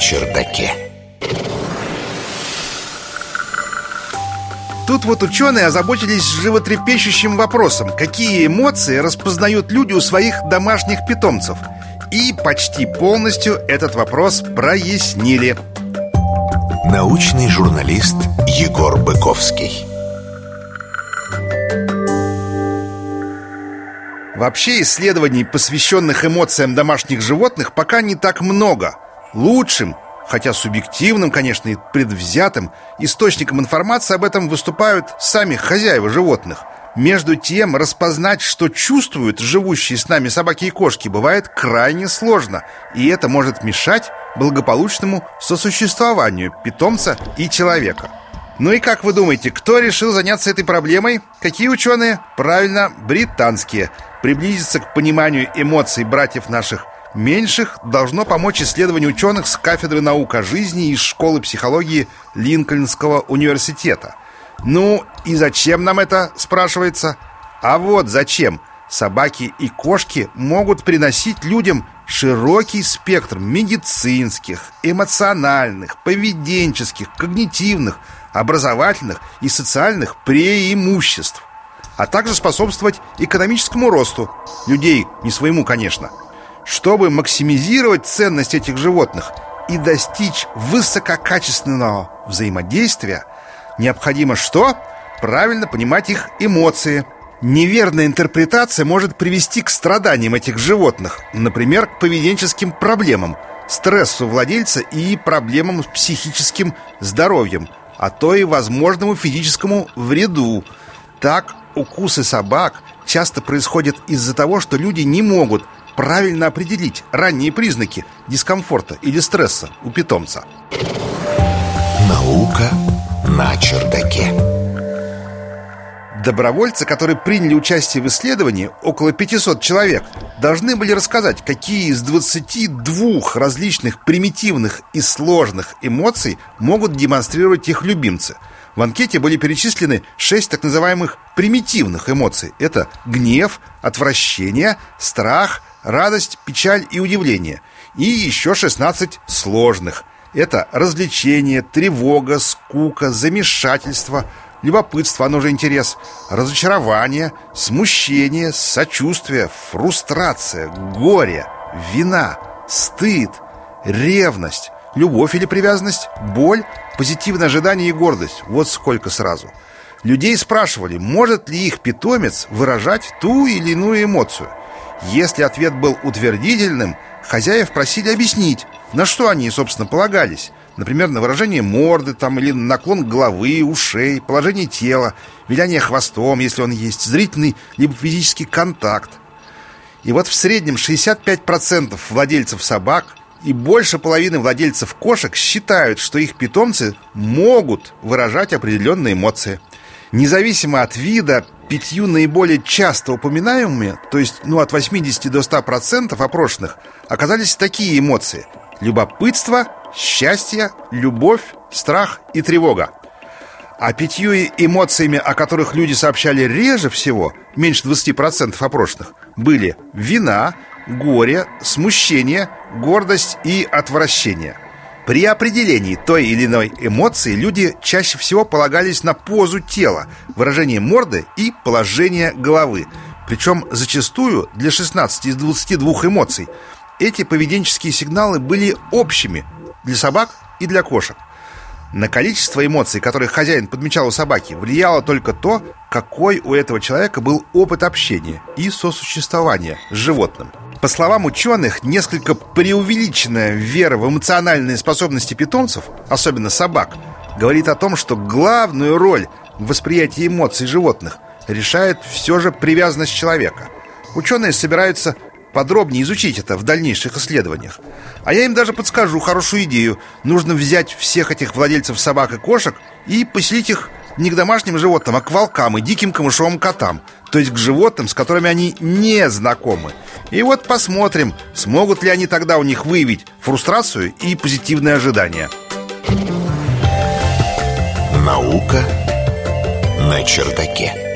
чердаке. Тут вот ученые озаботились животрепещущим вопросом, какие эмоции распознают люди у своих домашних питомцев. И почти полностью этот вопрос прояснили. Научный журналист Егор Быковский. Вообще исследований, посвященных эмоциям домашних животных, пока не так много. Лучшим, хотя субъективным, конечно, и предвзятым, источником информации об этом выступают сами хозяева животных. Между тем, распознать, что чувствуют живущие с нами собаки и кошки, бывает крайне сложно, и это может мешать благополучному сосуществованию питомца и человека. Ну и как вы думаете, кто решил заняться этой проблемой? Какие ученые? Правильно, британские. Приблизиться к пониманию эмоций братьев наших меньших должно помочь исследованию ученых с кафедры наук о жизни из школы психологии Линкольнского университета. Ну и зачем нам это, спрашивается? А вот зачем. Собаки и кошки могут приносить людям широкий спектр медицинских, эмоциональных, поведенческих, когнитивных, образовательных и социальных преимуществ, а также способствовать экономическому росту людей, не своему, конечно. Чтобы максимизировать ценность этих животных и достичь высококачественного взаимодействия, необходимо что? Правильно понимать их эмоции. Неверная интерпретация может привести к страданиям этих животных, например, к поведенческим проблемам, стрессу владельца и проблемам с психическим здоровьем – а то и возможному физическому вреду. Так, укусы собак часто происходят из-за того, что люди не могут правильно определить ранние признаки дискомфорта или стресса у питомца. Наука на чердаке. Добровольцы, которые приняли участие в исследовании, около 500 человек, должны были рассказать, какие из 22 различных примитивных и сложных эмоций могут демонстрировать их любимцы. В анкете были перечислены 6 так называемых примитивных эмоций. Это гнев, отвращение, страх, радость, печаль и удивление. И еще 16 сложных. Это развлечение, тревога, скука, замешательство – любопытство, оно же интерес, разочарование, смущение, сочувствие, фрустрация, горе, вина, стыд, ревность, любовь или привязанность, боль, позитивное ожидание и гордость. Вот сколько сразу. Людей спрашивали, может ли их питомец выражать ту или иную эмоцию. Если ответ был утвердительным, хозяев просили объяснить, на что они, собственно, полагались. Например, на выражение морды там, или наклон головы, ушей, положение тела, виляние хвостом, если он есть, зрительный либо физический контакт. И вот в среднем 65% владельцев собак и больше половины владельцев кошек считают, что их питомцы могут выражать определенные эмоции. Независимо от вида, пятью наиболее часто упоминаемыми, то есть ну, от 80 до 100% опрошенных, оказались такие эмоции – любопытство, счастье, любовь, страх и тревога. А пятью эмоциями, о которых люди сообщали реже всего, меньше 20% опрошенных, были вина, горе, смущение, гордость и отвращение. При определении той или иной эмоции люди чаще всего полагались на позу тела, выражение морды и положение головы. Причем зачастую для 16 из 22 эмоций эти поведенческие сигналы были общими для собак и для кошек. На количество эмоций, которые хозяин подмечал у собаки, влияло только то, какой у этого человека был опыт общения и сосуществования с животным. По словам ученых, несколько преувеличенная вера в эмоциональные способности питомцев, особенно собак, говорит о том, что главную роль в восприятии эмоций животных решает все же привязанность человека. Ученые собираются подробнее изучить это в дальнейших исследованиях. А я им даже подскажу хорошую идею. Нужно взять всех этих владельцев собак и кошек и поселить их не к домашним животным, а к волкам и диким камышовым котам. То есть к животным, с которыми они не знакомы. И вот посмотрим, смогут ли они тогда у них выявить фрустрацию и позитивные ожидания. Наука на чердаке.